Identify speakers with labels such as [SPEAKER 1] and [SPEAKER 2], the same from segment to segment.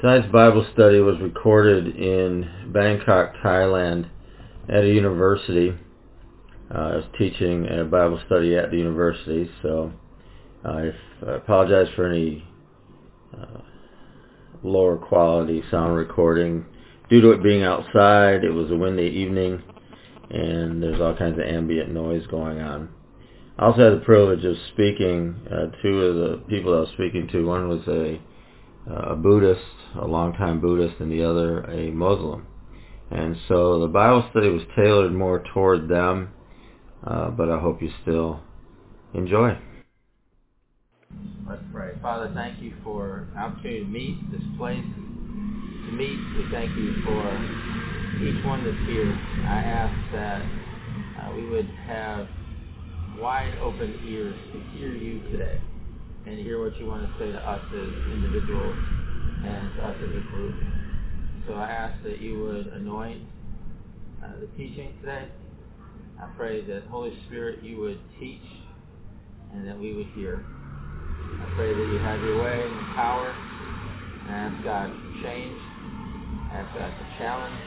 [SPEAKER 1] Tonight's Bible study was recorded in Bangkok, Thailand at a university. Uh, I was teaching a Bible study at the university, so I apologize for any uh, lower quality sound recording. Due to it being outside, it was a windy evening, and there's all kinds of ambient noise going on. I also had the privilege of speaking, uh, two of the people I was speaking to, one was a a Buddhist, a longtime Buddhist, and the other a Muslim. And so the Bible study was tailored more toward them, uh, but I hope you still enjoy.
[SPEAKER 2] Let's pray. Father, thank you for the opportunity to meet this place, to meet. We thank you for each one that's here. I ask that uh, we would have wide open ears to hear you today and hear what you want to say to us as individuals and to us as a group. So I ask that you would anoint uh, the teaching today. I pray that Holy Spirit you would teach and that we would hear. I pray that you have your way and power. And I ask God to change. I ask God to challenge.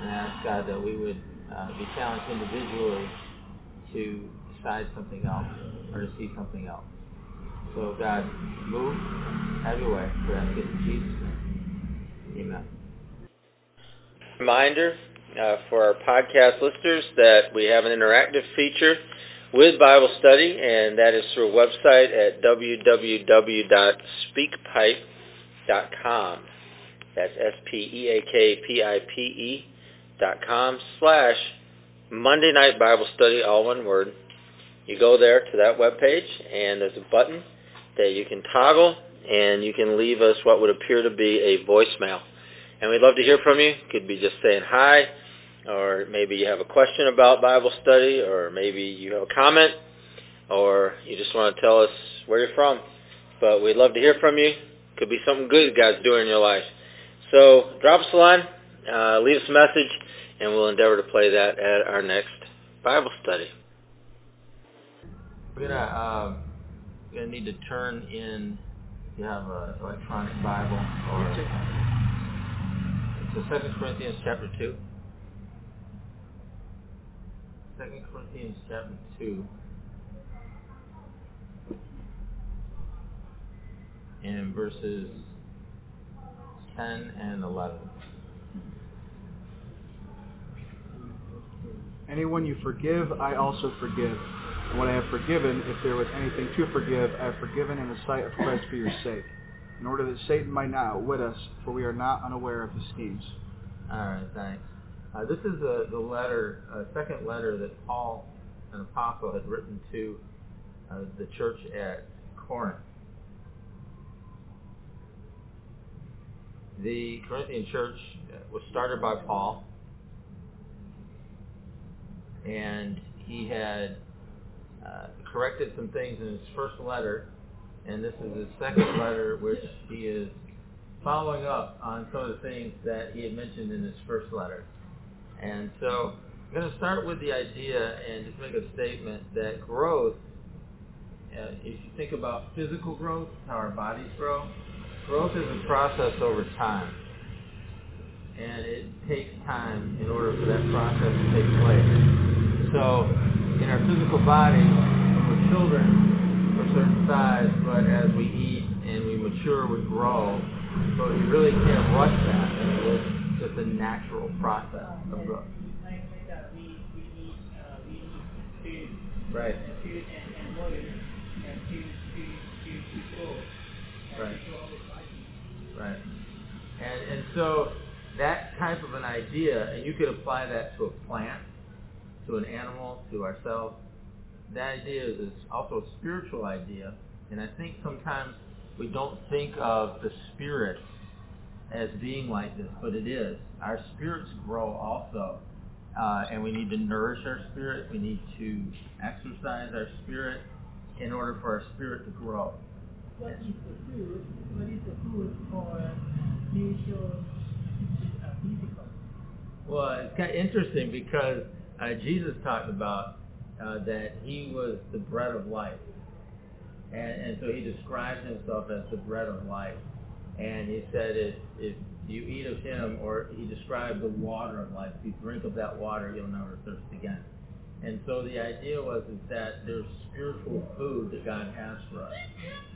[SPEAKER 2] And I ask God that we would uh, be challenged individually to decide something else or to see something else. So God, move, have your way. We ask in Jesus' name. Amen.
[SPEAKER 1] Reminder uh, for our podcast listeners that we have an interactive feature with Bible study, and that is through a website at www.speakpipe.com. That's S-P-E-A-K-P-I-P-E dot com slash Monday Night Bible Study, all one word. You go there to that web page, and there's a button that you can toggle, and you can leave us what would appear to be a voicemail. And we'd love to hear from you. Could be just saying hi, or maybe you have a question about Bible study, or maybe you have a comment, or you just want to tell us where you're from. But we'd love to hear from you. Could be something good God's doing in your life. So drop us a line, uh, leave us a message, and we'll endeavor to play that at our next Bible study.
[SPEAKER 2] We're gonna uh, we're gonna need to turn in. If you have an electronic Bible or to Second Corinthians chapter two. Second Corinthians chapter two. And verses 10 and 11.
[SPEAKER 3] Anyone you forgive, I also forgive. And what I have forgiven, if there was anything to forgive, I have forgiven in the sight of Christ for your sake, in order that Satan might not outwit us, for we are not unaware of his schemes.
[SPEAKER 2] All right, thanks. Uh, this is a, the letter, a second letter that Paul, an apostle, had written to uh, the church at Corinth. The Corinthian church was started by Paul, and he had uh, corrected some things in his first letter, and this is his second letter, which he is following up on some of the things that he had mentioned in his first letter. And so I'm going to start with the idea and just make a statement that growth, uh, if you think about physical growth, how our bodies grow, growth is a process over time. And it takes time in order for that process to take place. So in our physical body, when we're children, certain size, but as we eat and we mature, we grow. So you really can't rush that. It's just a natural process of growth. Right. Right. Right. And and so that type of an idea, and you could apply that to a plant, to an animal, to ourselves. That idea is also a spiritual idea, and I think sometimes we don't think of the spirit as being like this, but it is. Our spirits grow also uh, and we need to nourish our spirit. We need to exercise our spirit in order for our spirit to grow.
[SPEAKER 4] What is the food? What is the food for spiritual uh, physical?
[SPEAKER 2] Well, it's kind of interesting because uh, Jesus talked about uh, that he was the bread of life. And, and so he described himself as the bread of life. And he said if, if you eat of him, or he described the water of life, if you drink of that water, you'll never thirst again. And so the idea was is that there's spiritual food that God has for us.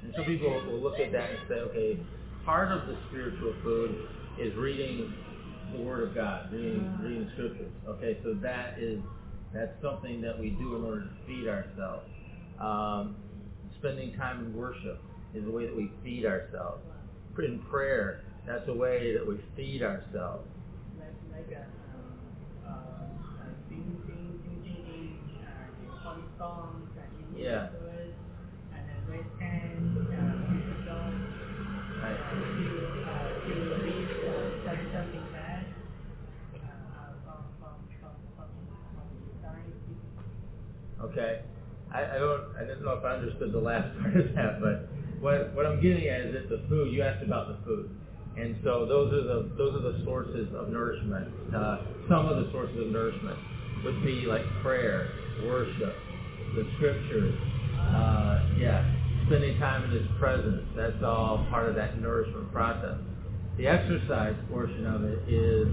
[SPEAKER 2] And so people will look at that and say, okay, part of the spiritual food is reading the Word of God, reading, reading Scriptures. Okay, so that is that's something that we do in order to feed ourselves. Um, spending time in worship is a way that we feed ourselves. In prayer, that's a way that we feed ourselves. Yeah. Okay. I, I don't I don't know if I understood the last part of that, but what what I'm getting at is that the food you asked about the food. And so those are the those are the sources of nourishment. Uh, some of the sources of nourishment would be like prayer, worship, the scriptures, uh, yeah, spending time in His presence. That's all part of that nourishment process. The exercise portion of it is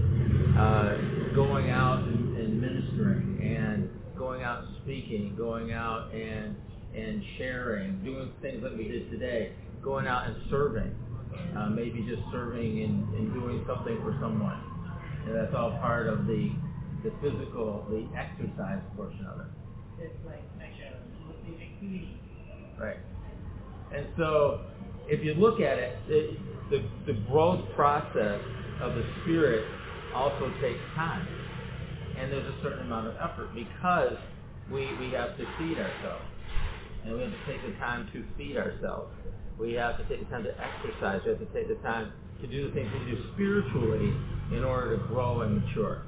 [SPEAKER 2] uh, going out and, and ministering and going out and speaking, going out and and sharing, doing things like we did today, going out and serving, uh, maybe just serving and, and doing something for someone. And that's all part of the the physical, the exercise portion of it.
[SPEAKER 4] It's like, like activity.
[SPEAKER 2] Right. And so, if you look at it, it the, the growth process of the spirit also takes time. And there's a certain amount of effort because we, we have to feed ourselves. And we have to take the time to feed ourselves. We have to take the time to exercise. We have to take the time to do the things we do spiritually in order to grow and mature.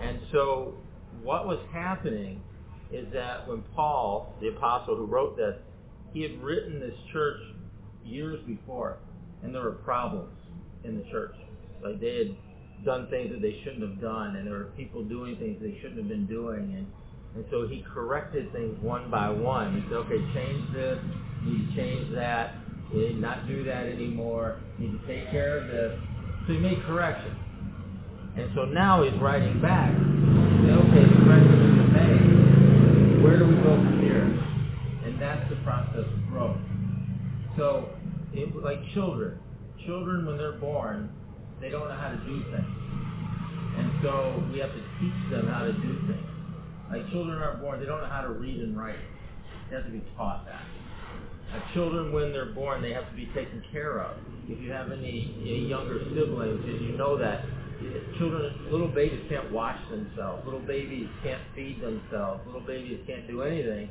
[SPEAKER 2] And so what was happening is that when Paul, the apostle who wrote this, he had written this church years before, and there were problems in the church. Like they had done things that they shouldn't have done, and there were people doing things they shouldn't have been doing, and and so he corrected things one by one. He said, okay, change this, need to change that, need not do that anymore, need to take care of this. So he made corrections. And so now he's writing back. He said, okay, the corrections have been made. Where do we go from here? And that's the process of growth. So, it, like children, children when they're born, they don't know how to do things. And so we have to teach them how to do things. Like children aren't born, they don't know how to read and write. They have to be taught that. Children, when they're born, they have to be taken care of. If you have any, any younger siblings, and you know that uh, children, little babies can't wash themselves. Little babies can't feed themselves. Little babies can't do anything.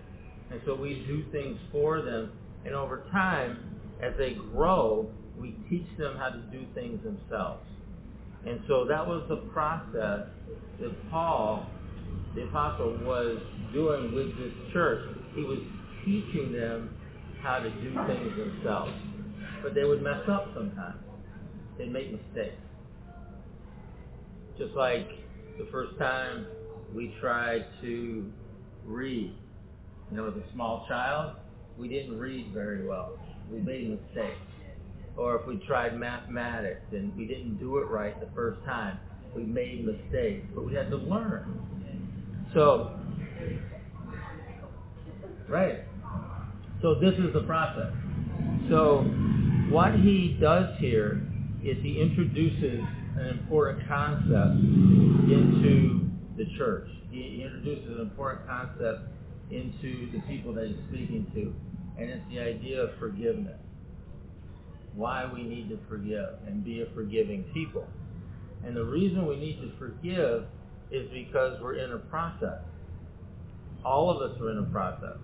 [SPEAKER 2] And so we do things for them. And over time, as they grow, we teach them how to do things themselves. And so that was the process that Paul, the apostle, was doing with this church. He was teaching them how to do things themselves. But they would mess up sometimes. They'd make mistakes. Just like the first time we tried to read. You know, as a small child, we didn't read very well. We made mistakes. Or if we tried mathematics and we didn't do it right the first time, we made mistakes. But we had to learn. So, right. So this is the process. So what he does here is he introduces an important concept into the church. He, introduces an important concept into the people that he's speaking to, and it's the idea of forgiveness. Why we need to forgive and be a forgiving people. And the reason we need to forgive is because we're in a process. All of us are in a process.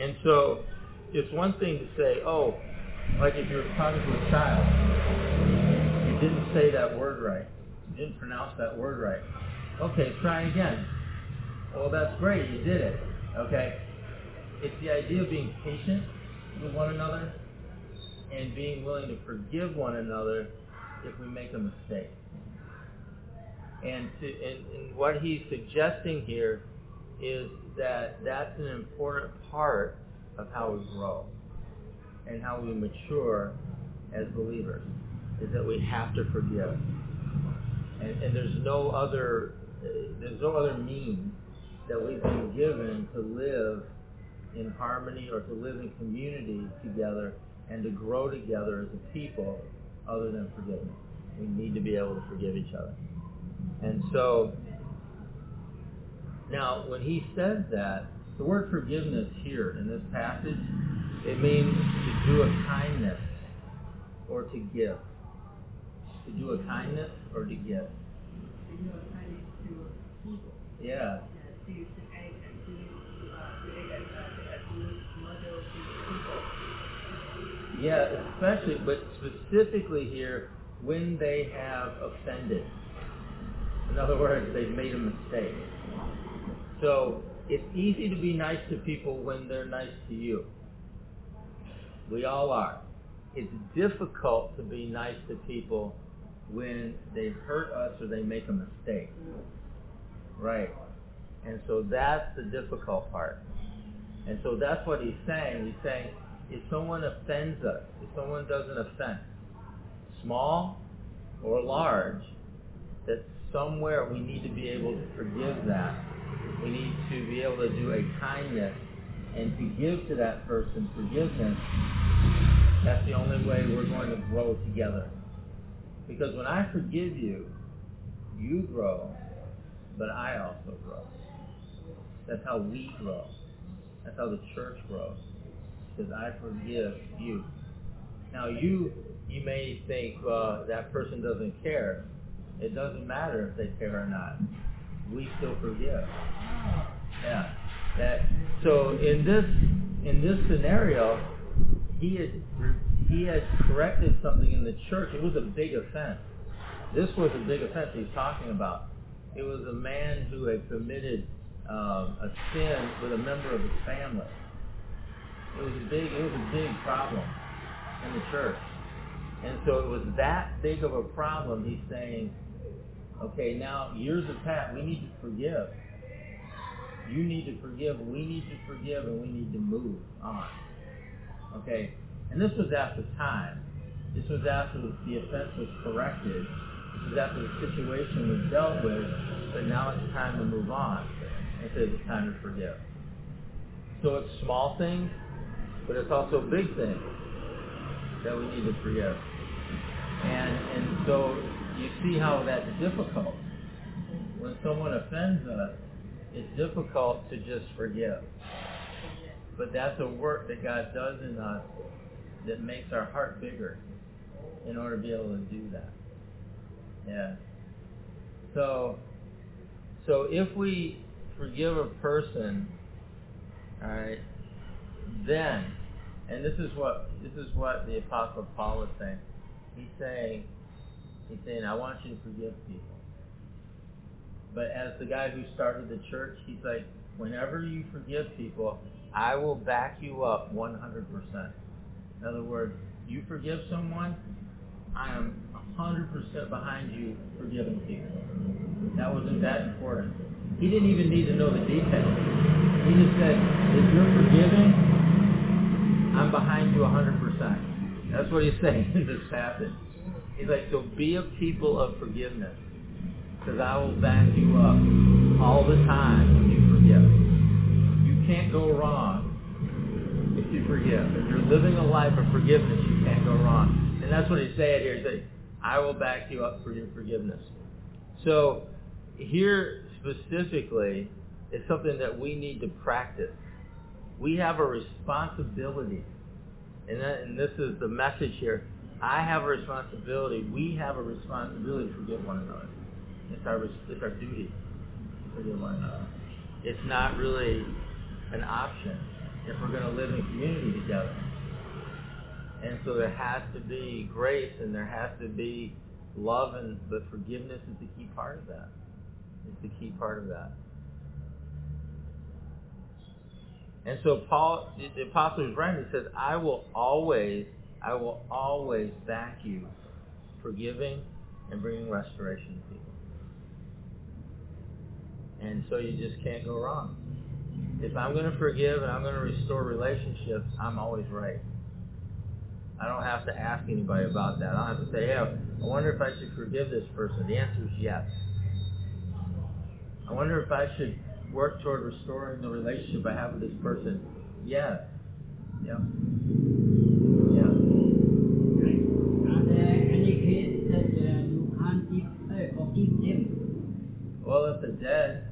[SPEAKER 2] And so it's one thing to say, oh, like if you're talking to a child, you didn't say that word right. You didn't pronounce that word right. Okay, try again. Well, that's great. You did it. Okay. It's the idea of being patient with one another and being willing to forgive one another if we make a mistake. And, to, and, and what he's suggesting here is that that's an important part of how we grow and how we mature as believers is that we have to forgive. And, and there's no other there's no other means that we've been given to live in harmony or to live in community together and to grow together as a people other than forgiveness. We need to be able to forgive each other. And so, now when he says that, the word forgiveness here in this passage, it means to do a kindness or to give. To do a kindness or to give. Yeah. Yeah, especially, but specifically here, when they have offended. In other words, they've made a mistake. So it's easy to be nice to people when they're nice to you. We all are. It's difficult to be nice to people when they hurt us or they make a mistake. Right. And so that's the difficult part. And so that's what he's saying. He's saying if someone offends us, if someone does an offense, small or large, that somewhere we need to be able to forgive that. We need to be able to do a kindness and to give to that person forgiveness. That's the only way we're going to grow together. Because when I forgive you, you grow, but I also grow. That's how we grow. That's how the church grows. Because I forgive you. Now you you may think uh, that person doesn't care. It doesn't matter if they care or not. We still forgive. Yeah. That so in this in this scenario, he had he had corrected something in the church. It was a big offense. This was a big offense he's talking about. It was a man who had committed um, a sin with a member of his family. It was a big it was a big problem in the church. And so it was that big of a problem, he's saying, okay, now years have passed, we need to forgive. You need to forgive, we need to forgive, and we need to move on. Okay? And this was after time. This was after the offense was corrected. This was after the situation was dealt with, but now it's time to move on. It says it's time to forgive. So it's small things, but it's also a big thing that we need to forgive. And and so you see how that's difficult. When someone offends us, it's difficult to just forgive. But that's a work that God does in us that makes our heart bigger in order to be able to do that. Yeah. So so if we forgive a person, all right, then and this is what this is what the Apostle Paul is saying. He's saying he's saying, I want you to forgive people. But as the guy who started the church, he's like, whenever you forgive people, I will back you up 100%. In other words, you forgive someone, I am 100% behind you forgiving people. That wasn't that important. He didn't even need to know the details. He just said, if you're forgiving, I'm behind you 100%. That's what he's saying in this passage. He's like, so be a people of forgiveness, because I will back you up all the time when you forgive. You can't go wrong if you forgive. If you're living a life of forgiveness, you can't go wrong. And that's what he's saying here. He's saying, I will back you up for your forgiveness. So here specifically is something that we need to practice we have a responsibility, and, that, and this is the message here. I have a responsibility. We have a responsibility to forgive one another. It's our it's our duty to forgive one another. It's not really an option if we're going to live in community together. And so there has to be grace and there has to be love, and but forgiveness is the key part of that. It's the key part of that. And so Paul, the apostle is writing, he says, I will always, I will always back you forgiving and bringing restoration to people. And so you just can't go wrong. If I'm going to forgive and I'm going to restore relationships, I'm always right. I don't have to ask anybody about that. I don't have to say, hey, I wonder if I should forgive this person. The answer is yes. I wonder if I should work toward restoring the relationship I have with this person. Yes. Yeah. Yeah.
[SPEAKER 5] Are there any cases that uh, you can't uh, forgive them?
[SPEAKER 2] Well, if they're dead,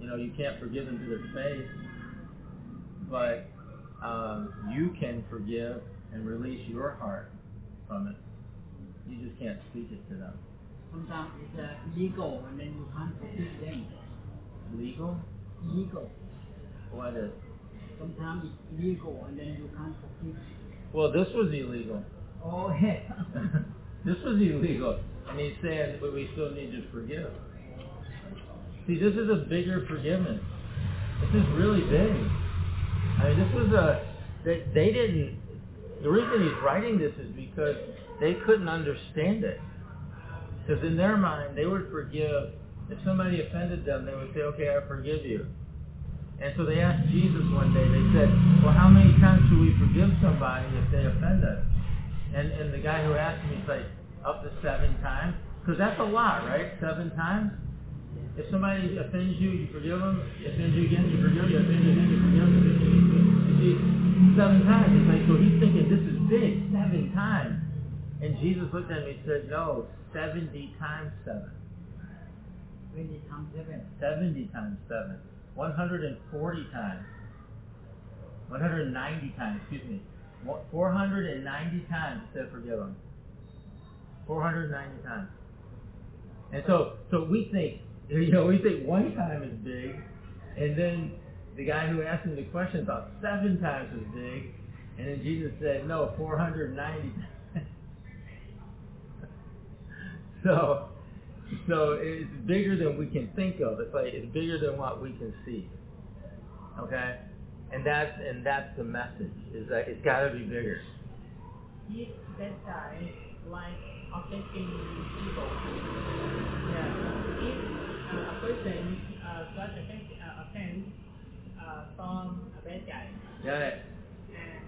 [SPEAKER 2] you know, you can't forgive them to their face, but um, you can forgive and release your heart from it. You just can't speak it to them.
[SPEAKER 5] Sometimes it's uh, illegal and then you can't forgive them.
[SPEAKER 2] Legal?
[SPEAKER 5] Illegal.
[SPEAKER 2] What is?
[SPEAKER 5] Sometimes it's illegal and then you can't forgive.
[SPEAKER 2] Well, this was illegal.
[SPEAKER 5] Oh, yeah.
[SPEAKER 2] this was illegal. And he said, but we still need to forgive. See, this is a bigger forgiveness. This is really big. I mean, this was a, they, they didn't, the reason he's writing this is because they couldn't understand it. Because in their mind, they would forgive, if somebody offended them, they would say, okay, I forgive you. And so they asked Jesus one day, they said, well, how many times should we forgive somebody if they offend us? And, and the guy who asked me, he's like, up to seven times? Because that's a lot, right? Seven times? If somebody offends you, you forgive them. Offends you again, you forgive. You you again, you forgive. You see, seven times. It's like, so he's thinking this is big, seven times. And Jesus looked at me and said, no, 70 times seven.
[SPEAKER 5] 20 times 7.
[SPEAKER 2] 70 times 7. 140 times. 190 times, excuse me. 490 times it said forgive them. 490 times. And so, so we think, you know, we think one time is big, and then the guy who asked him the question thought seven times is big, and then Jesus said, no, 490 times. so, so it's bigger than we can think of. It's like it's bigger than what we can see. Okay, and that's and that's the message. Is that it's got to be bigger.
[SPEAKER 4] If that guy like offending people, yeah. If uh, a person uh, got offend, uh, offense uh, from a bad guy,
[SPEAKER 2] Yeah.
[SPEAKER 4] and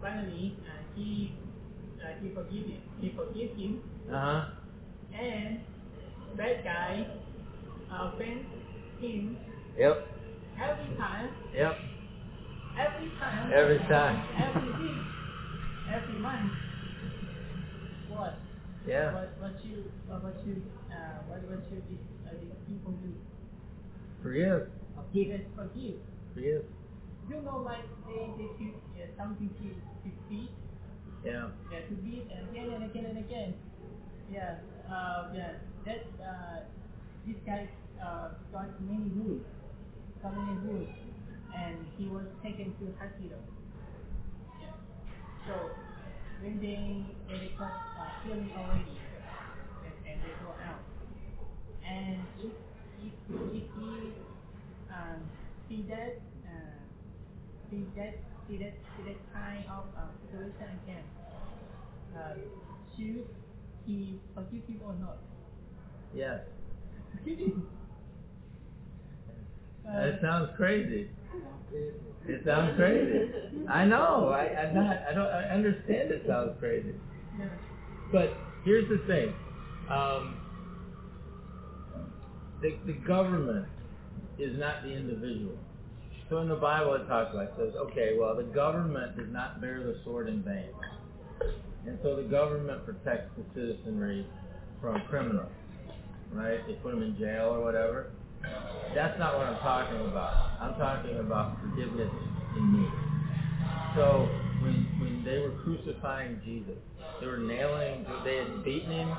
[SPEAKER 4] finally uh, he uh, he forgive him, he forgive him,
[SPEAKER 2] Uh huh.
[SPEAKER 4] And bad guy uh, offend him
[SPEAKER 2] Yep.
[SPEAKER 4] every time,
[SPEAKER 2] Yep.
[SPEAKER 4] every time,
[SPEAKER 2] Every time.
[SPEAKER 4] every week, every month. What?
[SPEAKER 2] Yeah.
[SPEAKER 4] What what you what you uh, what what you these uh, these people do?
[SPEAKER 2] Forgive.
[SPEAKER 5] Forgive.
[SPEAKER 4] Forgive.
[SPEAKER 2] Forgive.
[SPEAKER 4] You know, like they they shoot uh, something to to beat,
[SPEAKER 2] Yeah.
[SPEAKER 4] yeah, to beat again and again and again. Yeah. Uh. That uh, this guy uh, got many wounds, got many wounds, and he was taken to hospital. So when they when they got uh, healing already, and, and they go out, and if if if he um, see that uh, see that see that see that kind of uh, situation again, uh, should he forgive people or not?
[SPEAKER 2] Yes.
[SPEAKER 4] Forgiving.
[SPEAKER 2] That sounds crazy. It sounds crazy. I know. I I'm not. I don't. I understand. It sounds crazy.
[SPEAKER 4] yeah.
[SPEAKER 2] But here's the thing. Um, the, the government is not the individual. So in the Bible it talks about, it says, okay, well the government does not bear the sword in vain. And so the government protects the citizenry from criminals, right? They put them in jail or whatever. That's not what I'm talking about. I'm talking about forgiveness in me. So when when they were crucifying Jesus, they were nailing, they had beaten him,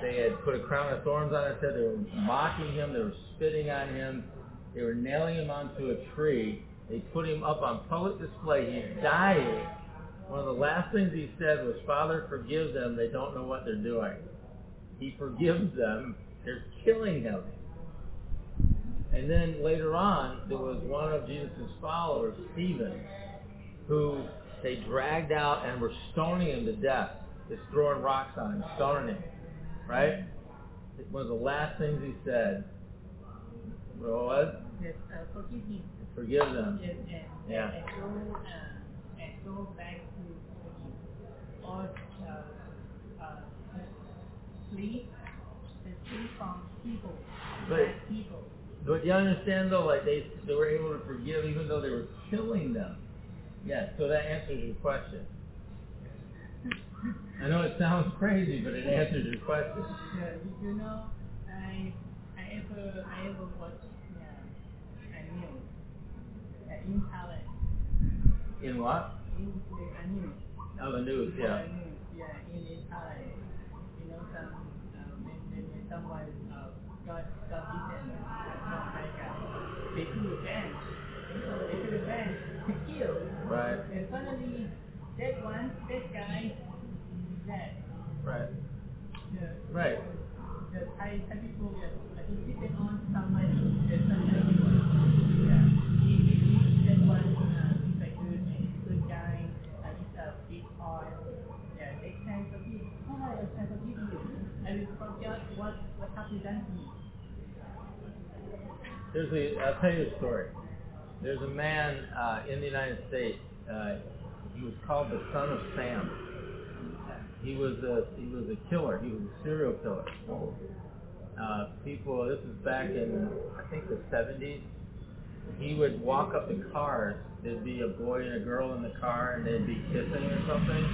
[SPEAKER 2] they had put a crown of thorns on his head, they were mocking him, they were spitting on him, they were nailing him onto a tree, they put him up on public display, he's dying. One of the last things he said was, Father, forgive them, they don't know what they're doing. He forgives them, They're killing him. And then later on, there was one of Jesus' followers, Stephen, who they dragged out and were stoning him to death, just throwing rocks on him, stoning him. Right? One of the last things he said was,
[SPEAKER 4] Yes, uh, forgive him.
[SPEAKER 2] forgive them.
[SPEAKER 4] Yes, and,
[SPEAKER 2] Yeah.
[SPEAKER 4] and go uh, and go back to forgive. Or uh, uh, flee, flee from people,
[SPEAKER 2] But-
[SPEAKER 4] people.
[SPEAKER 2] But you understand though, like they they were able to forgive even though they were killing them. Yes, so that answers your question. I know it sounds crazy, but it answers your question.
[SPEAKER 4] Yeah, you, know, I I ever I ever watched uh, a news uh, in Thailand.
[SPEAKER 2] In what?
[SPEAKER 4] In the news.
[SPEAKER 2] Oh, the news, yeah.
[SPEAKER 4] yeah, in, in Thailand. You know, some uh, when, when, when someone uh, got got beaten from like uh, they do a ban, they a ban to kill.
[SPEAKER 2] Right,
[SPEAKER 4] And suddenly that one that guy dead.
[SPEAKER 2] right,
[SPEAKER 4] The,
[SPEAKER 2] right.
[SPEAKER 4] the Thai, Thai people that uh, insisted on somebody, I will forget what, what you done to me.
[SPEAKER 2] There's a, I'll tell you a story. There's a man uh, in the United States. Uh, he was called the Son of Sam. He was a he was a killer. He was a serial killer. Uh, people, this is back in I think the 70s. He would walk up to cars. There'd be a boy and a girl in the car, and they'd be kissing or something.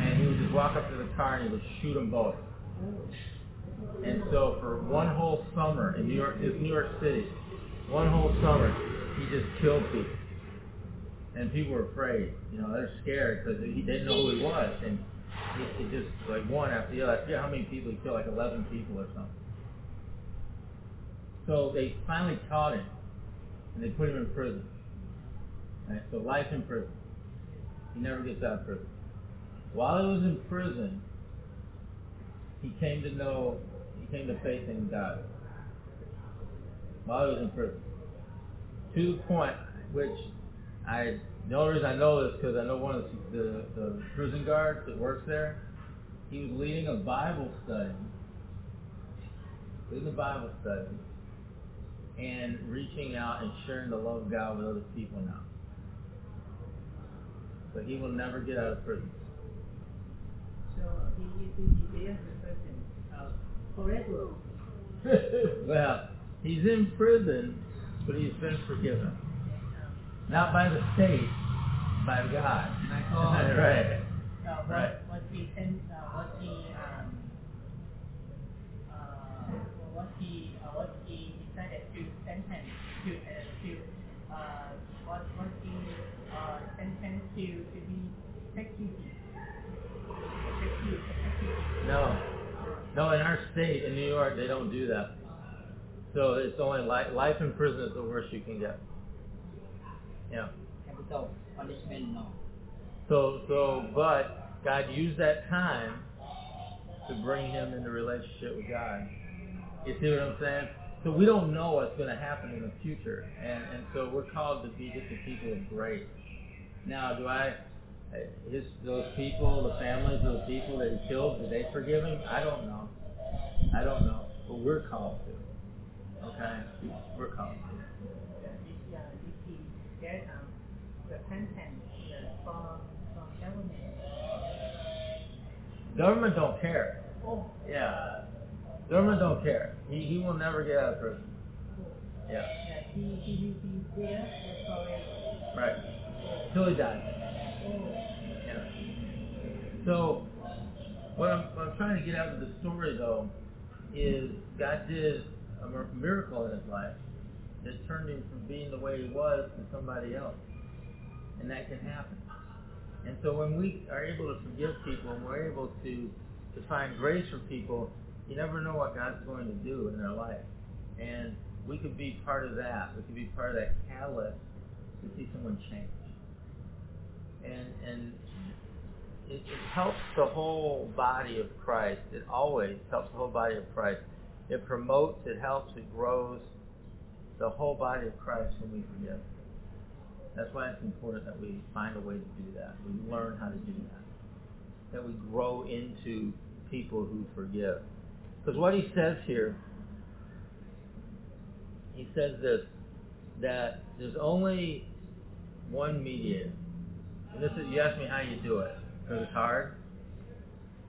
[SPEAKER 2] And he would just walk up to the car and he would shoot them both. And so for one whole summer in New York, this New York City, one whole summer, he just killed people. And people were afraid. You know, they're scared because he didn't know who he was. And he, he just, like one after the other. I forget how many people he killed, like 11 people or something. So they finally caught him. And they put him in prison. Right, so life in prison. He never gets out of prison. While he was in prison, he came to know, he came to faith in God. While he was in prison. To the point which I, the only reason I know this because I know one of the, the, the prison guards that works there, he was leading a Bible study, leading a Bible study, and reaching out and sharing the love of God with other people now. But he will never get out of prison.
[SPEAKER 4] So he, is the person uh, forever.
[SPEAKER 2] well, he's in prison, but he's been forgiven. Not by the state, by God.
[SPEAKER 4] My God.
[SPEAKER 2] right.
[SPEAKER 4] Uh, what,
[SPEAKER 2] Right.
[SPEAKER 4] what he sent, uh, what he, um, uh, what he, uh, what he decided to sentence to, uh, to, uh, what, what he, uh, sentenced to, be executed. Execute, execute.
[SPEAKER 2] No. No, in our state, in New York, they don't do that. So it's only life, life in prison is the worst you can get. Yeah.
[SPEAKER 5] capital punishment no.
[SPEAKER 2] So, so, but God used that time to bring him into relationship with God. You see what I'm saying? So we don't know what's going to happen in the future, and and so we're called to be just a people of grace. Now, do I? His those people, the families of the people that he killed, did they forgive him? I don't know. I don't know, but we're called to. Okay, we're called to.
[SPEAKER 4] This, this he, get, repentance from, from government.
[SPEAKER 2] Don't care.
[SPEAKER 4] Oh,
[SPEAKER 2] Yeah. Government don't care. He he will never get out of prison. Yeah.
[SPEAKER 4] yeah, he, he will be there forever.
[SPEAKER 2] Right. Till he dies. Yeah. So what I'm what I'm trying to get out of the story though is God did a miracle in his life that turned him from being the way he was to somebody else. And that can happen. And so when we are able to forgive people and we're able to to find grace for people, you never know what God's going to do in their life. And we could be part of that. We could be part of that catalyst to see someone change. And and it, it helps the whole body of Christ. It always helps the whole body of Christ It promotes, it helps, it grows the whole body of Christ when we forgive. That's why it's important that we find a way to do that. We learn how to do that. That we grow into people who forgive. Because what he says here, he says this, that there's only one mediator. And this is, you ask me how you do it, because it's hard.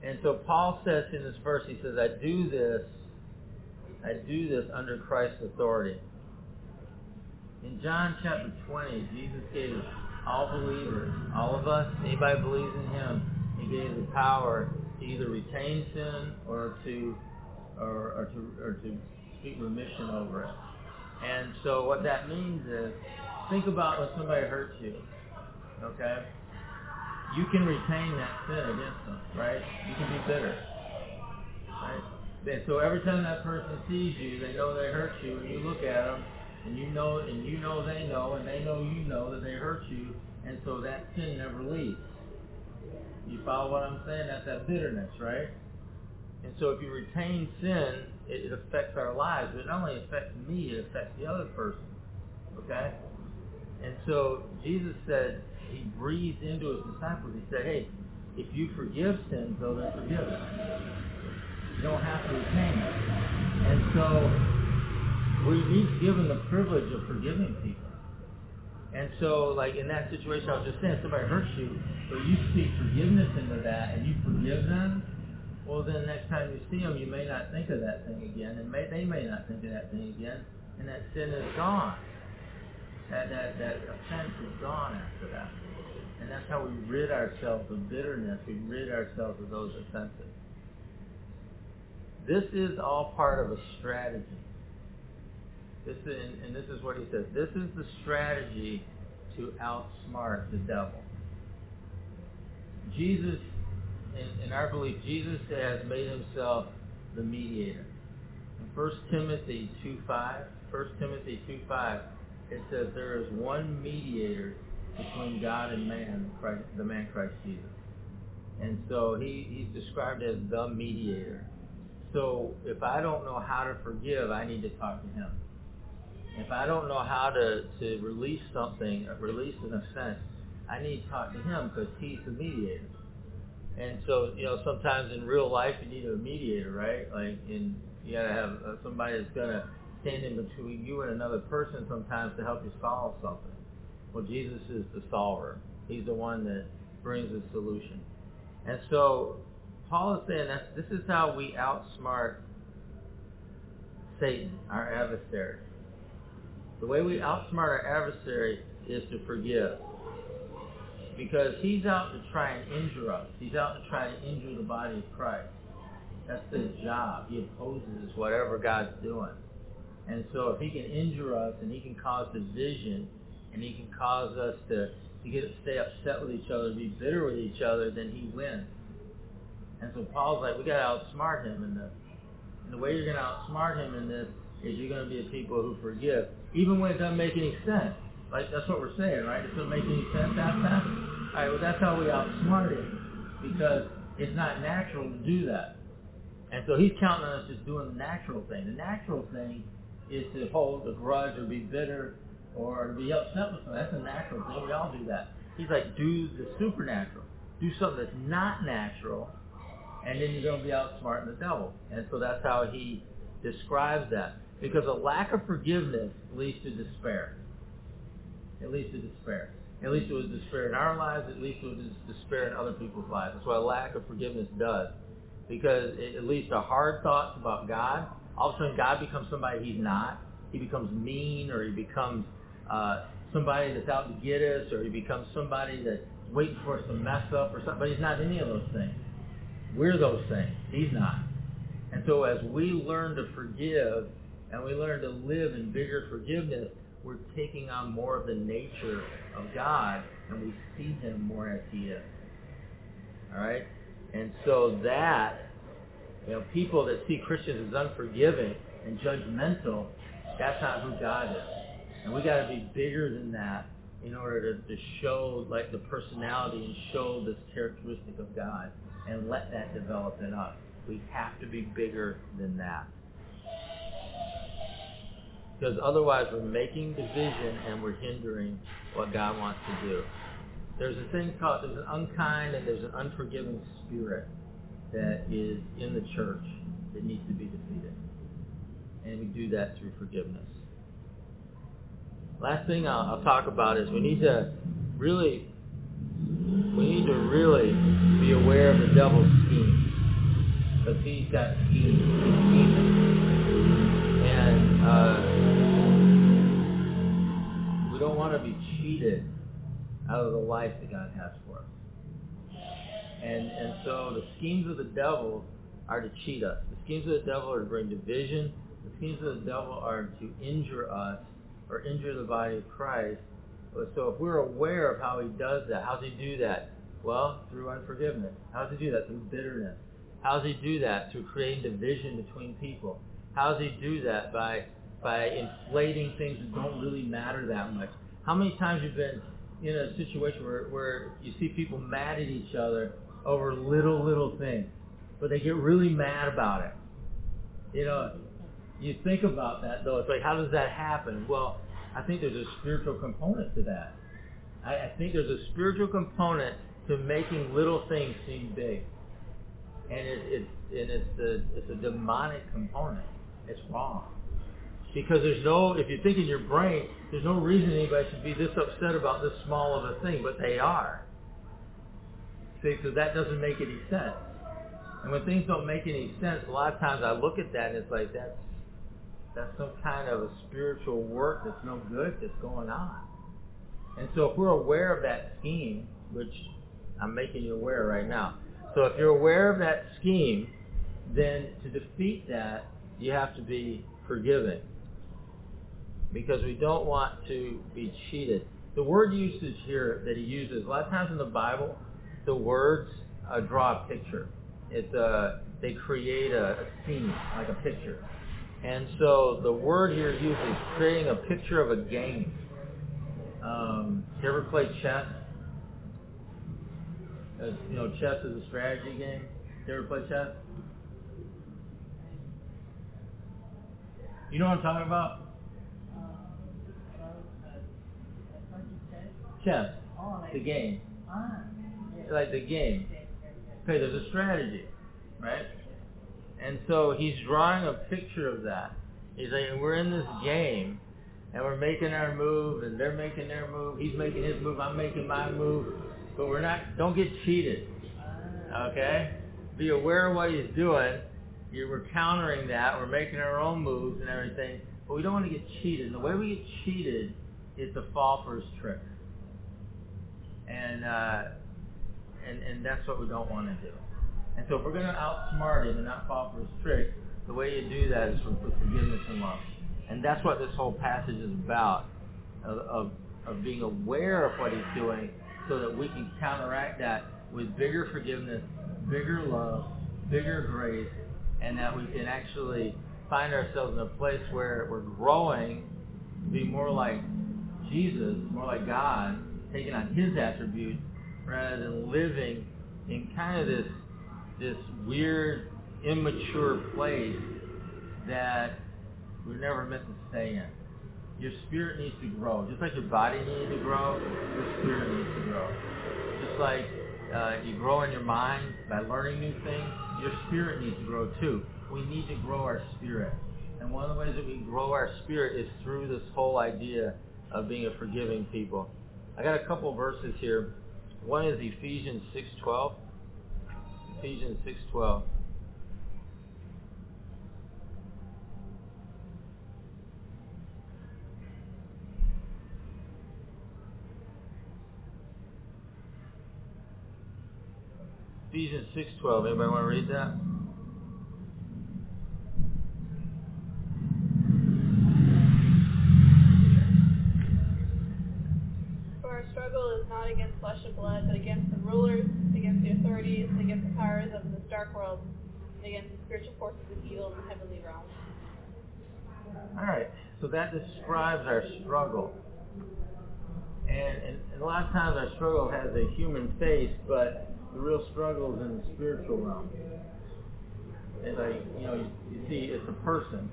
[SPEAKER 2] And so Paul says in this verse, he says, I do this, I do this under Christ's authority. In John chapter 20, Jesus gave all believers, all of us, anybody believes in him, he gave the power to either retain sin or to or, or to or to speak remission over it. And so what that means is think about when somebody hurts you. Okay? You can retain that sin against them, right? You can be bitter. Right? And so every time that person sees you, they know they hurt you, and you look at them, and you know, and you know they know, and they know you know that they hurt you, and so that sin never leaves. You follow what I'm saying? That's that bitterness, right? And so if you retain sin, it, it affects our lives. But it not only affects me, it affects the other person. Okay? And so Jesus said, he breathed into his disciples, he said, hey, if you forgive sins, though, they're forgiven. You don't have to retain it. And so we're each given the privilege of forgiving people. And so, like in that situation I was just saying, somebody hurts you, but you speak forgiveness into that and you forgive them, well then next time you see them, you may not think of that thing again, and may, they may not think of that thing again, and that sin is gone. That, that, that offense is gone after that. And that's how we rid ourselves of bitterness. We rid ourselves of those offenses. This is all part of a strategy. This is, and this is what he says. This is the strategy to outsmart the devil. Jesus, in, in our belief, Jesus has made himself the mediator. In 1 Timothy 2.5, 1 Timothy 2.5, it says there is one mediator between God and man, Christ, the man Christ Jesus. And so he, he's described as the mediator. So if I don't know how to forgive, I need to talk to him. If I don't know how to, to release something, release an offense, I need to talk to him because he's the mediator. And so, you know, sometimes in real life you need a mediator, right? Like, in you gotta have uh, somebody that's gonna stand in between you and another person sometimes to help you solve something. Well, Jesus is the solver. He's the one that brings the solution. And so, Paul is saying that this is how we outsmart Satan, our adversary. The way we outsmart our adversary is to forgive. Because he's out to try and injure us. He's out to try and injure the body of Christ. That's his job. He opposes whatever God's doing. And so if he can injure us and he can cause division and he can cause us to, to get stay upset with each other, be bitter with each other, then he wins. And so Paul's like, we got to outsmart him in this. And the way you're going to outsmart him in this is you're going to be a people who forgive, even when it doesn't make any sense. Like that's what we're saying, right? It doesn't make any sense that. All right, well that's how we outsmart it because it's not natural to do that. And so he's counting on us just doing the natural thing. The natural thing is to hold a grudge or be bitter or to be upset with someone. That's a natural thing. We all do that. He's like, do the supernatural. Do something that's not natural, and then you're going to be outsmarting the devil. And so that's how he describes that. Because a lack of forgiveness leads to despair. It leads to despair. It leads to despair in our lives. At least It to despair in other people's lives. That's what a lack of forgiveness does. Because it leads to hard thoughts about God. All of a sudden, God becomes somebody he's not. He becomes mean, or he becomes uh, somebody that's out to get us, or he becomes somebody that's waiting for us to mess up or something. But he's not any of those things. We're those things. He's not. And so as we learn to forgive and we learn to live in bigger forgiveness, we're taking on more of the nature of God and we see him more as he is. All right? And so that, you know, people that see Christians as unforgiving and judgmental, that's not who God is. And we got to be bigger than that in order to, to show like the personality and show this characteristic of God and let that develop in us. We have to be bigger than that. Because otherwise we're making division and we're hindering what God wants to do. There's a thing called, there's an unkind and there's an unforgiving spirit that is in the church that needs to be defeated. And we do that through forgiveness. Last thing I'll, I'll talk about is we need to really, we need to really be aware of the devil's schemes. Because he's got schemes. Scheming. And uh, we don't want to be cheated out of the life that God has for us. And, and so the schemes of the devil are to cheat us. The schemes of the devil are to bring division. The schemes of the devil are to injure us or injure the body of Christ. So if we're aware of how he does that, how does he do that? Well, through unforgiveness. How does he do that? Through bitterness. How does he do that? Through creating division between people. How does he do that? By by inflating things that don't really matter that much. How many times you've been in a situation where, where you see people mad at each other over little, little things, but they get really mad about it. You know, you think about that though, it's like, how does that happen? Well, I think there's a spiritual component to that. I, I think there's a spiritual component to making little things seem big. And it, it, and it's a, it's a demonic component. It's wrong. Because there's no, if you think in your brain, there's no reason anybody should be this upset about this small of a thing, but they are. See, so that doesn't make any sense. And when things don't make any sense, a lot of times I look at that and it's like that's that's some kind of a spiritual work that's no good that's going on. And so if we're aware of that scheme, which I'm making you aware right now, so if you're aware of that scheme, then to defeat that, you have to be forgiving because we don't want to be cheated. The word usage here that he uses, a lot of times in the Bible, the words uh, draw a picture. It, uh, they create a, a scene, like a picture. And so the word here used is creating a picture of a game. Um, you ever play chess? Uh, you know, chess is a strategy game. You ever play chess? You know what I'm talking about? Chess. The game. Like the game. Okay, there's a strategy, right? And so he's drawing a picture of that. He's like, we're in this game, and we're making our move, and they're making their move. He's making his move. I'm making my move. But we're not. Don't get cheated. Okay. Be aware of what he's doing. You, we're countering that. We're making our own moves and everything. But we don't want to get cheated. And the way we get cheated is to fall for his tricks. And uh, and and that's what we don't want to do. And so if we're going to outsmart him and not fall for his trick, the way you do that is with forgiveness and love. And that's what this whole passage is about, of, of, of being aware of what he's doing so that we can counteract that with bigger forgiveness, bigger love, bigger grace, and that we can actually find ourselves in a place where we're growing to be more like Jesus, more like God, taking on his attributes rather than living in kind of this this weird, immature place that we're never meant to stay in. Your spirit needs to grow. Just like your body needs to grow, your spirit needs to grow. Just like uh, you grow in your mind by learning new things, your spirit needs to grow too. We need to grow our spirit. And one of the ways that we grow our spirit is through this whole idea of being a forgiving people. I got a couple verses here. One is Ephesians 6:12. Ephesians 6:12. Ephesians 6:12. Anybody want to read that?
[SPEAKER 6] For our struggle is not against flesh and blood, but against the rulers, against the authorities, against the powers of this dark world, and against the spiritual forces of evil in the heavenly realm.
[SPEAKER 2] All right. So that describes our struggle. And, and, and a lot of times our struggle has a human face, but the real struggle is in the spiritual realm. It's like, you know, you, you see, it's a person.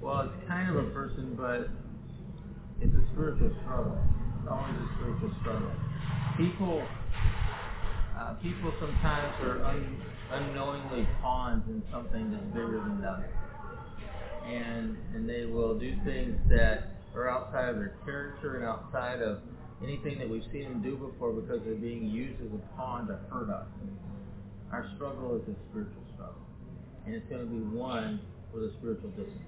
[SPEAKER 2] Well, it's kind of a person, but it's a spiritual struggle. Always a spiritual struggle. People, uh, people sometimes are un, unknowingly pawns in something that's bigger than them, and and they will do things that are outside of their character and outside of anything that we've seen them do before because they're being used as a pawn to hurt us. Our struggle is a spiritual struggle, and it's going to be one with a spiritual discipline.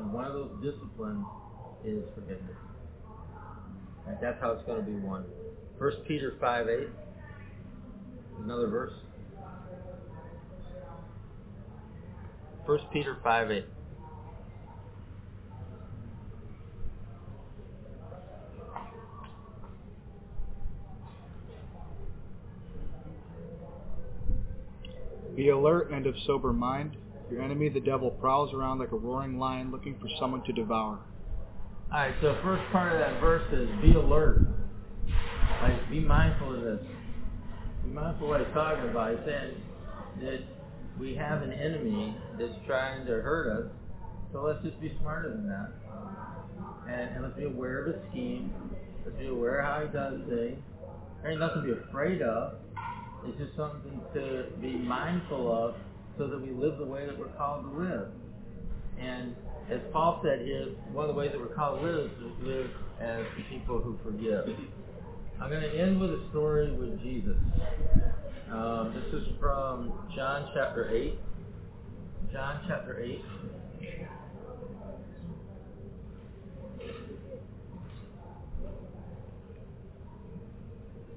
[SPEAKER 2] And one of those disciplines is forgiveness. That's how it's going to be won. First Peter 5 8. Another verse. First Peter 5 8.
[SPEAKER 3] Be alert and of sober mind. Your enemy, the devil, prowls around like a roaring lion looking for someone to devour.
[SPEAKER 2] Alright, so first part of that verse is be alert. Like, be mindful of this. Be mindful of what he's talking about. He's saying that we have an enemy that's trying to hurt us, so let's just be smarter than that. And, and let's be aware of his scheme. Let's be aware of how he does things. There ain't nothing to be afraid of. It's just something to be mindful of so that we live the way that we're called to live. And as Paul said here, one of the ways that we're called to live is to live as people who forgive. I'm going to end with a story with Jesus. Um, this is from John chapter 8. John chapter 8.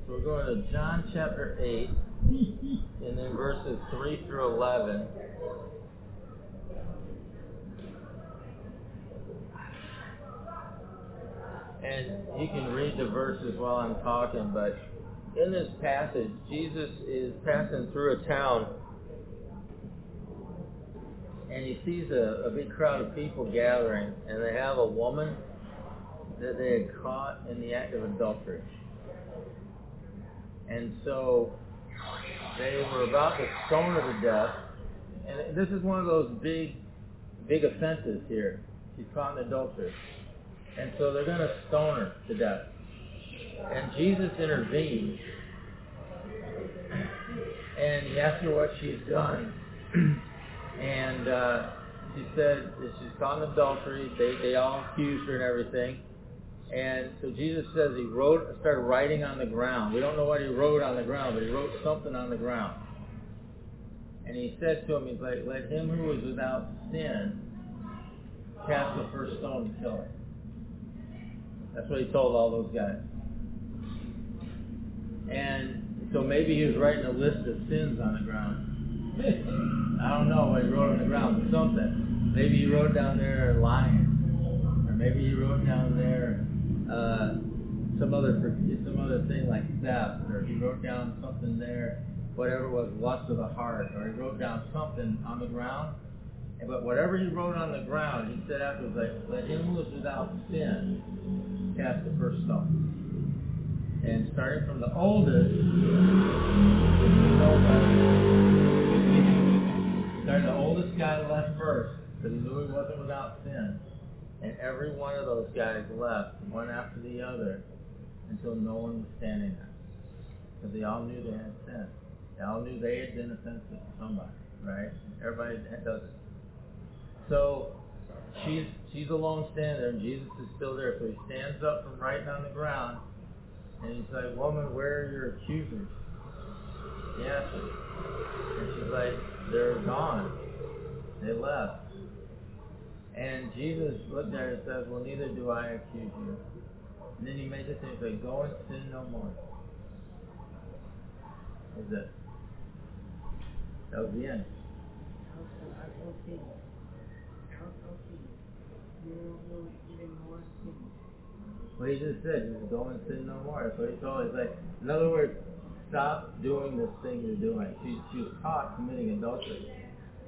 [SPEAKER 2] So we're going to John chapter 8, and then verses 3 through 11. And you can read the verses while I'm talking, but in this passage, Jesus is passing through a town and he sees a, a big crowd of people gathering, and they have a woman that they had caught in the act of adultery. And so they were about to stone her to death. And this is one of those big, big offenses here. She's caught in adultery. And so they're going to stone her to death. And Jesus intervenes. And he asks her what she's done. and uh, she said that she's caught in adultery. They, they all accused her and everything. And so Jesus says he wrote, started writing on the ground. We don't know what he wrote on the ground, but he wrote something on the ground. And he said to him, he's like, let him who is without sin cast the first stone to kill her. That's what he told all those guys. And so maybe he was writing a list of sins on the ground. I don't know what he wrote on the ground, but something. Maybe he wrote down there lying, or maybe he wrote down there uh, some other some other thing like theft, or he wrote down something there, whatever was, lust of the heart, or he wrote down something on the ground. But whatever he wrote on the ground, he said afterwards, like, let him who is without sin cast the first stone. And starting from the oldest, starting the oldest guy left first, because he knew he wasn't without sin. And every one of those guys left, one after the other, until no one was standing there. Because they all knew they had sin. They all knew they had been offensive to somebody, right? Everybody does it. So she's she's alone standing there, and Jesus is still there. So he stands up from writing on the ground, and he's like, "Woman, where are your accusers?" Asks and she's like, "They're gone. They left." And Jesus looked at her and says, Well, neither do I accuse you. And then he made this thing, like, Go and sin no more. Was it. That was the end. Well, he just said, just go and sin no more. That's what he told. He's like, in other words, stop doing this thing you're doing. She, she was caught committing adultery,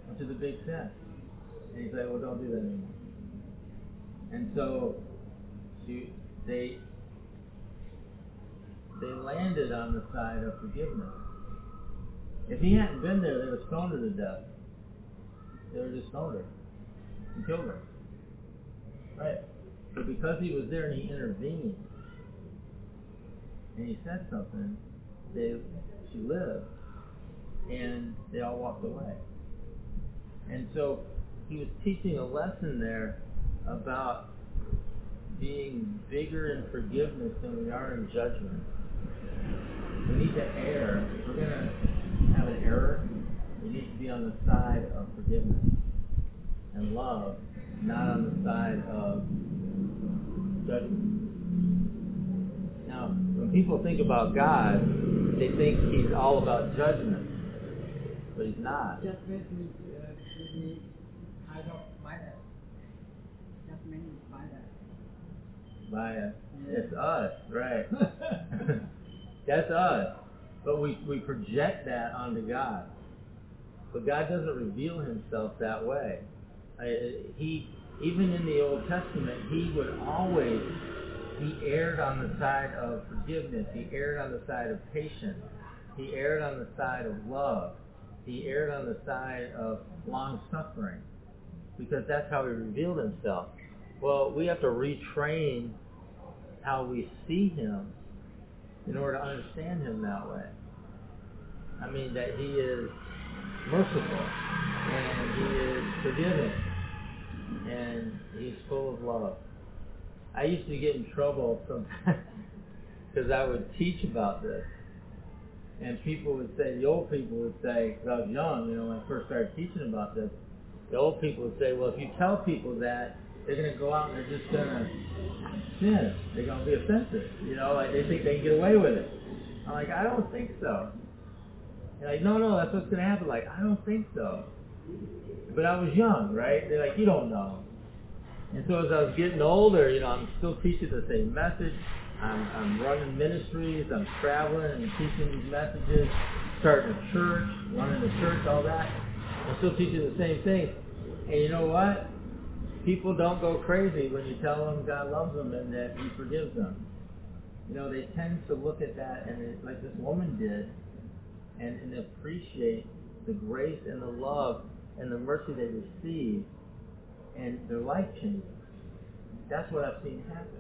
[SPEAKER 2] which is a big sin. And he's like, well, don't do that anymore. And so she, they they landed on the side of forgiveness. If he hadn't been there, they would have stoned her to death. They would have just stoned her and killed her. Right. But because he was there and he intervened, and he said something, they she lived, and they all walked away. And so he was teaching a lesson there about being bigger in forgiveness than we are in judgment. We need to err. If we're going to have an error, we need to be on the side of forgiveness and love, not on the side of judgment. Now, when people think about God, they think he's all about judgment, but he's not.
[SPEAKER 5] Judgment is uh, be kind of minor. Judgment is minor.
[SPEAKER 2] By us. It's us, right. That's us. But we, we project that onto God. But God doesn't reveal himself that way. He, even in the Old Testament, he would always, he erred on the side of forgiveness. He erred on the side of patience. He erred on the side of love. He erred on the side of long suffering. Because that's how he revealed himself. Well, we have to retrain how we see him in order to understand him that way. I mean, that he is merciful and he is forgiving and he's full of love. I used to get in trouble sometimes because I would teach about this. And people would say, the old people would say, because I was young, you know, when I first started teaching about this, the old people would say, well, if you tell people that, they're going to go out and they're just going to sin. They're going to be offensive. You know, like they think they can get away with it. I'm like, I don't think so. They're like, no, no, that's what's going to happen. Like, I don't think so. But I was young, right? They're like, you don't know. And so as I was getting older, you know, I'm still teaching the same message. I'm, I'm running ministries. I'm traveling and teaching these messages. Starting a church, running a church, all that. I'm still teaching the same thing. And you know what? People don't go crazy when you tell them God loves them and that He forgives them. You know, they tend to look at that and it, like this woman did, and, and appreciate the grace and the love and the mercy they receive, and their life changes. That's what I've seen happen.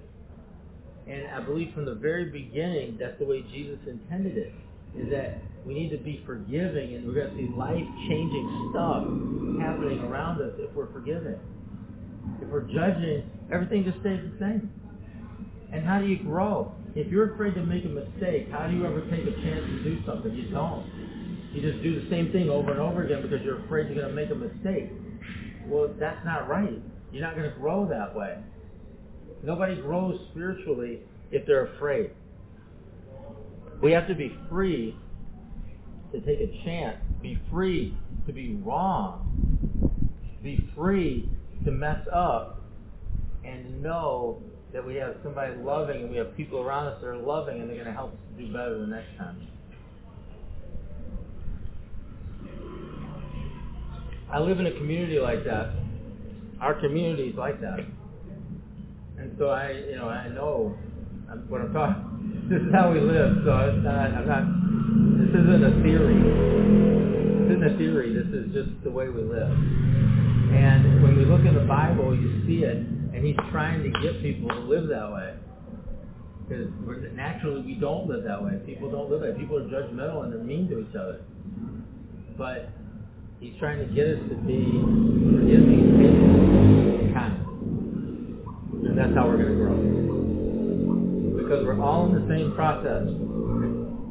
[SPEAKER 2] And I believe from the very beginning, that's the way Jesus intended it, is that we need to be forgiving and we're going to see life-changing stuff happening around us if we're forgiving. If we're judging, everything just stays the same. And how do you grow? If you're afraid to make a mistake, how do you ever take a chance to do something? You don't. You just do the same thing over and over again because you're afraid you're going to make a mistake. Well, that's not right. You're not going to grow that way. Nobody grows spiritually if they're afraid. We have to be free to take a chance, be free to be wrong, be free to mess up, and know that we have somebody loving and we have people around us that are loving and they're going to help us do better the next time. I live in a community like that. Our community is like that. And so I, you know, I know what I'm talking. This is how we live. So. I'm not. This isn't a theory. This isn't a theory. This is just the way we live. And when we look in the Bible, you see it, and He's trying to get people to live that way. Because naturally, we don't live that way. People don't live that way. People are judgmental and they're mean to each other. But He's trying to get us to be forgiving, patient, and kind. And that's how we're going to grow because we're all in the same process.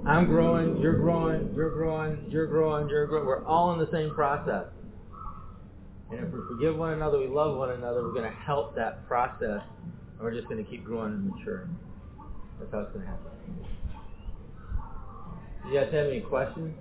[SPEAKER 2] I'm growing, you're growing, you're growing, you're growing, you're growing. We're all in the same process. And if we forgive one another, we love one another, we're going to help that process, and we're just going to keep growing and maturing. That's how it's going to happen. Do you guys have any questions?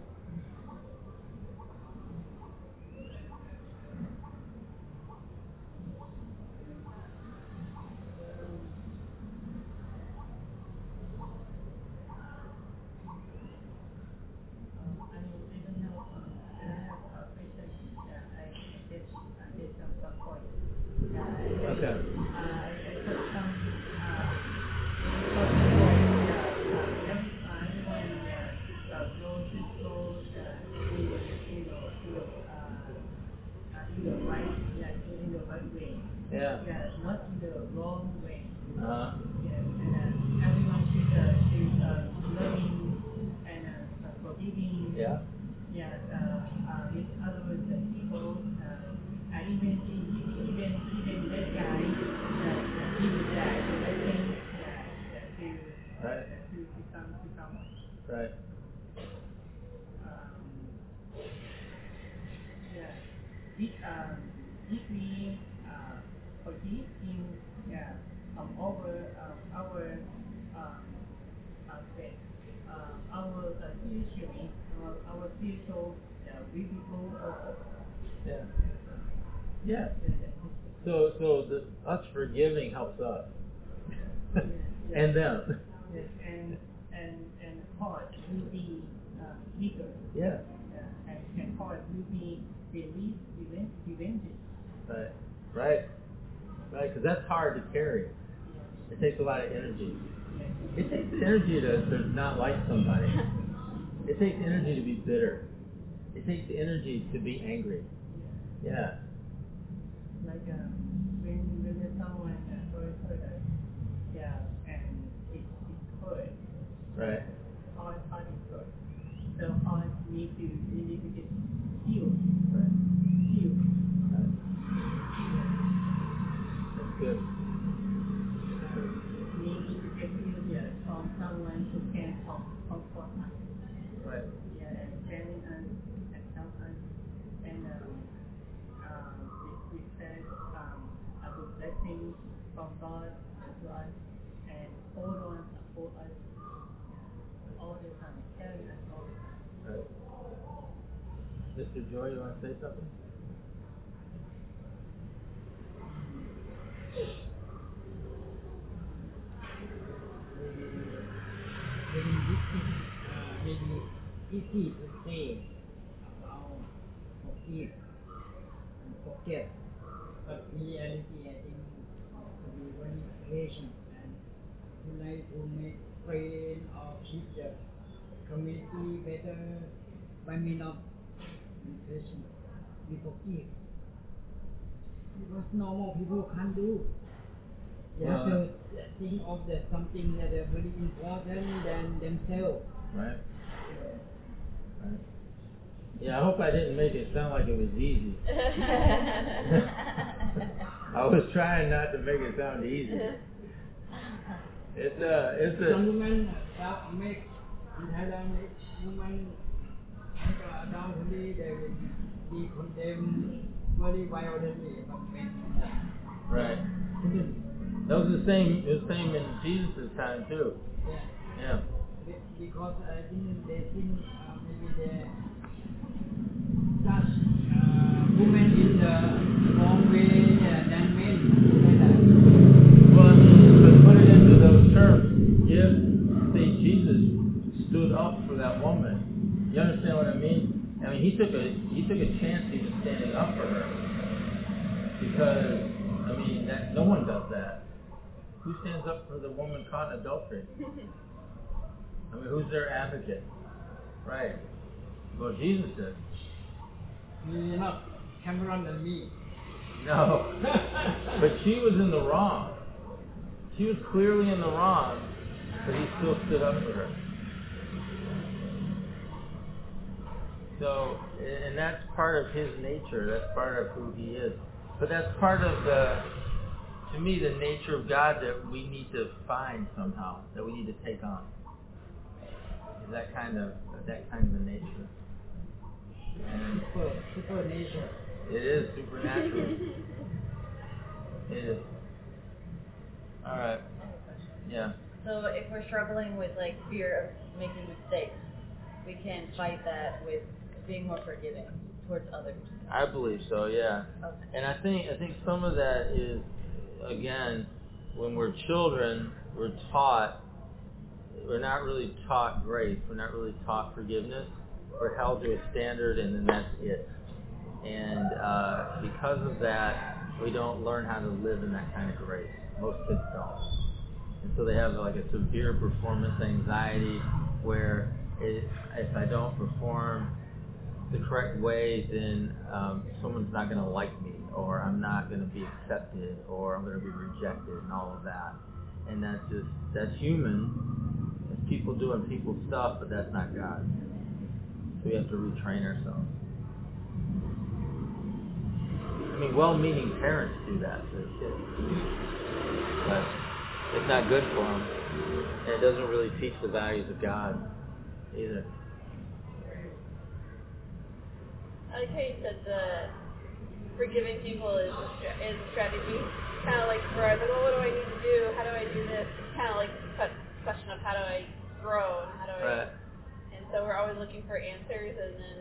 [SPEAKER 4] Uh, yeah. Yeah, uh, uh, with other words, the people, uh, and even, even, even that guy, that uh, he did that, I think that, that they
[SPEAKER 2] right. to become, become. Right.
[SPEAKER 4] Um, yeah. If, um, if we uh, forgive him, yeah um, over um, our um, uh, say, um, our uh, spiritually, our, our spiritual uh, we people also.
[SPEAKER 2] Yeah. Yeah. So so the us forgiving helps us. and them.
[SPEAKER 4] Yes, and and and heart will be uh, bigger.
[SPEAKER 2] Yeah.
[SPEAKER 4] Uh, and, and heart will be release revenge revenges.
[SPEAKER 2] Right. Right. Right. Because that's hard to carry. It takes a lot of energy. It takes energy to, to not like somebody. It takes energy to be bitter. It takes energy to be angry. Yeah.
[SPEAKER 4] Like uh, when when there's someone uh, hurt hurt us, yeah, and it it's hurt.
[SPEAKER 2] Right.
[SPEAKER 4] Heart heart is hurt. So heart need to we need to someone who can com- comfort us.
[SPEAKER 2] Right.
[SPEAKER 4] yeah, and examine us and help us. And um, um, we, we said um, a good blessing from God to us and hold on, support us all the time, carry us all the time.
[SPEAKER 2] Right. Mr. Joy, you want to say something?
[SPEAKER 5] very difficult, uh, very easy to say about forgive and forget. But reality, I think, to be very patient and to like to make friends or keep the community better by means of be patient, we forgive. Because normal people can't do. They have to think of that something that is very important than themselves.
[SPEAKER 2] Right. Right. Yeah, I hope I didn't make it sound like it was easy. I was trying not to make it sound easy. It's a, it's a,
[SPEAKER 5] women that make in Thailand, if women make adultery, they will be condemned very violently from men.
[SPEAKER 2] right. That was the same, it was the same in Jesus' time too.
[SPEAKER 5] Yeah.
[SPEAKER 2] Yeah.
[SPEAKER 5] Because I think they think uh, maybe they judge uh, women in the wrong way uh, than men.
[SPEAKER 2] Well, I mean, but put it into those terms. If, say, Jesus stood up for that woman, you understand what I mean? I mean, he took a he took a chance even standing up for her, because I mean, that no one does that. Who stands up for the woman caught in adultery? I mean, who's their advocate? Right. Well, Jesus did.
[SPEAKER 5] You're not Cameron and me.
[SPEAKER 2] No. but she was in the wrong. She was clearly in the wrong, but he still stood up for her. So, and that's part of his nature. That's part of who he is. But that's part of the, to me, the nature of God that we need to find somehow, that we need to take on. That kind of that kind of a nature.
[SPEAKER 5] Super, super nature.
[SPEAKER 2] it is supernatural. it is. All right. Yeah.
[SPEAKER 7] So if we're struggling with like fear of making mistakes, we can fight that with being more forgiving towards others.
[SPEAKER 2] I believe so. Yeah.
[SPEAKER 7] Okay.
[SPEAKER 2] And I think I think some of that is again when we're children, we're taught we're not really taught grace. We're not really taught forgiveness. We're held to a standard, and then that's it. And uh, because of that, we don't learn how to live in that kind of grace. Most kids don't. And so they have like a severe performance anxiety where it, if I don't perform the correct way, then um, someone's not going to like me, or I'm not going to be accepted, or I'm going to be rejected, and all of that. And that's just that's human. It's people doing people stuff, but that's not God. We have to retrain ourselves. I mean, well-meaning parents do that to their kids, but it's not good for them, and it doesn't really teach the values of God either.
[SPEAKER 6] I like how you said the forgiving people is a, is a strategy. Kind of like for well, what do I need to do? How do I do this? It's kind of like the question of how do I grow and how do I.
[SPEAKER 2] Right.
[SPEAKER 6] So we're always looking for answers, and then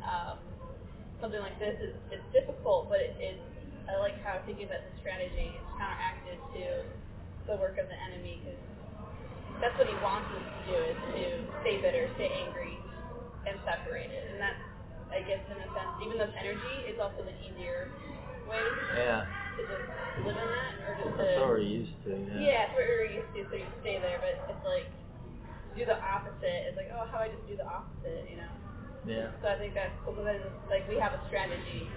[SPEAKER 6] um, something like this is it's difficult, but it, it I like how thinking about the strategy is counteracted to the work of the enemy because that's what he wants us to do is to stay bitter, stay angry, and separated, and that's I guess in a sense, even though it's energy, it's also the easier way
[SPEAKER 2] Yeah.
[SPEAKER 6] to just live in that or just
[SPEAKER 2] That's
[SPEAKER 6] to
[SPEAKER 2] what we're used to. Yeah.
[SPEAKER 6] yeah, it's what we're used to, so you stay there, but it's like do the opposite. It's like, oh, how do I just do the opposite, you know?
[SPEAKER 2] Yeah.
[SPEAKER 6] So I think that's cool because like we have a strategy.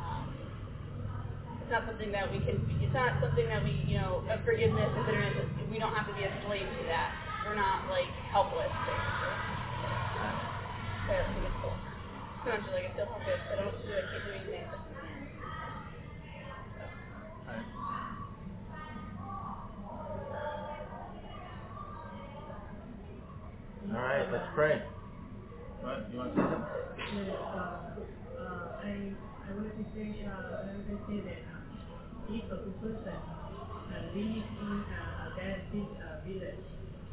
[SPEAKER 6] Um, it's not something that we can. It's not something that we, you know, forgiveness and bitterness. We don't have to be a slave to that. We're not like helpless. Basically. So I think it's cool. Sometimes you're like, I feel helpless. I don't know what to do. I can't do anything.
[SPEAKER 2] All right, let's pray. What, you want to say something?
[SPEAKER 4] Yes, uh, uh, I, I want to say, uh, I want to say that uh, if a good person uh, lives in uh, a bad uh, village,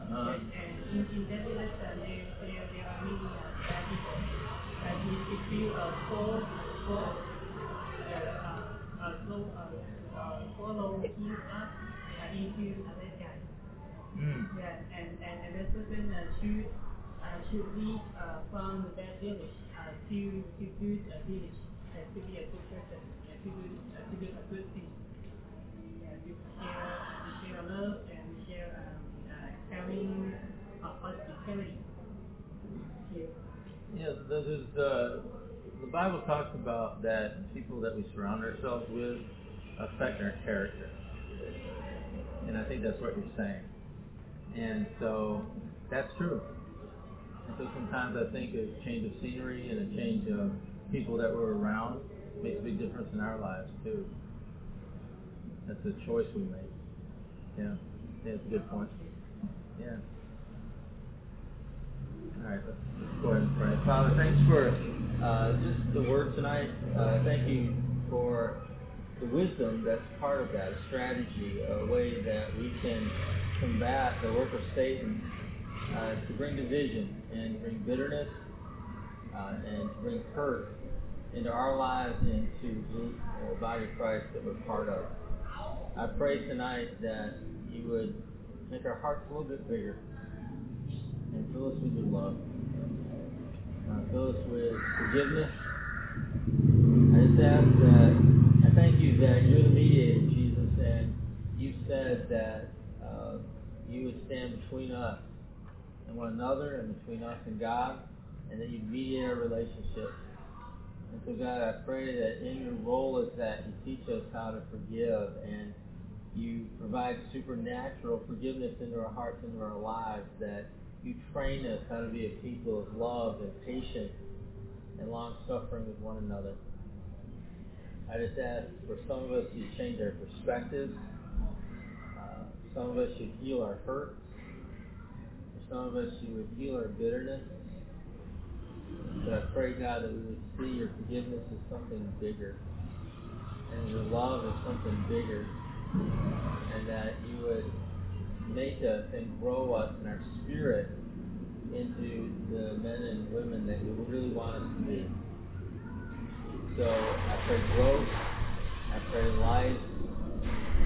[SPEAKER 2] Uh-huh.
[SPEAKER 4] and, and in, in that village uh, there, there, there are many uh, bad people, and if, if you uh, fall, fall, uh, uh, uh, so, uh, uh, follow him up uh, into a bad guy.
[SPEAKER 2] Mm.
[SPEAKER 4] Yeah, and, and, and that person uh, should uh, should leave uh, from that village uh, to to good uh, village uh, to be a good person uh, to do uh, to do a good thing. Yeah, to share to share love and we share um, uh, caring uh, hospitality. Yeah.
[SPEAKER 2] Yeah, this is uh, the Bible talks about that people that we surround ourselves with affect our character, and I think that's what you're saying. And so that's true. And so sometimes I think a change of scenery and a change of people that we're around makes a big difference in our lives too. That's a choice we make. Yeah, yeah, that's a good point. Yeah. All right, let's, go ahead and pray. Father, thanks for uh, just the word tonight. Uh, thank you for the wisdom that's part of that, a strategy, a way that we can combat the work of Satan uh, to bring division and bring bitterness uh, and to bring hurt into our lives and to the body of Christ that we're part of. I pray tonight that you would make our hearts a little bit bigger and fill us with your love. Uh, fill us with forgiveness. I just ask that, I thank you that you're the mediator, Jesus, and you said that you would stand between us and one another and between us and God, and that you'd mediate our relationship. And so, God, I pray that in your role as that, you teach us how to forgive and you provide supernatural forgiveness into our hearts, into our lives, that you train us how to be a people of love and patience and long suffering with one another. I just ask for some of us to change our perspectives. Some of us should heal our hurts. Some of us, you would heal our bitterness. But I pray, God, that we would see your forgiveness as something bigger, and your love as something bigger, and that you would make us and grow us in our spirit into the men and women that you really want us to be. So I pray growth, I pray life,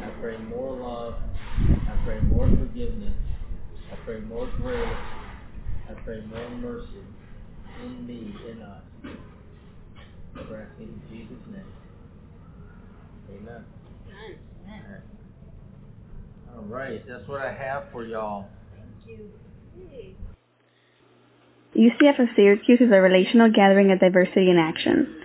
[SPEAKER 2] I pray more love, I pray more forgiveness, I pray more grace, I pray more mercy in me, in us. We're in Jesus' name. Amen. All right, that's what I have for y'all.
[SPEAKER 6] Thank you.
[SPEAKER 8] UCF of Syracuse is a relational gathering of diversity in action.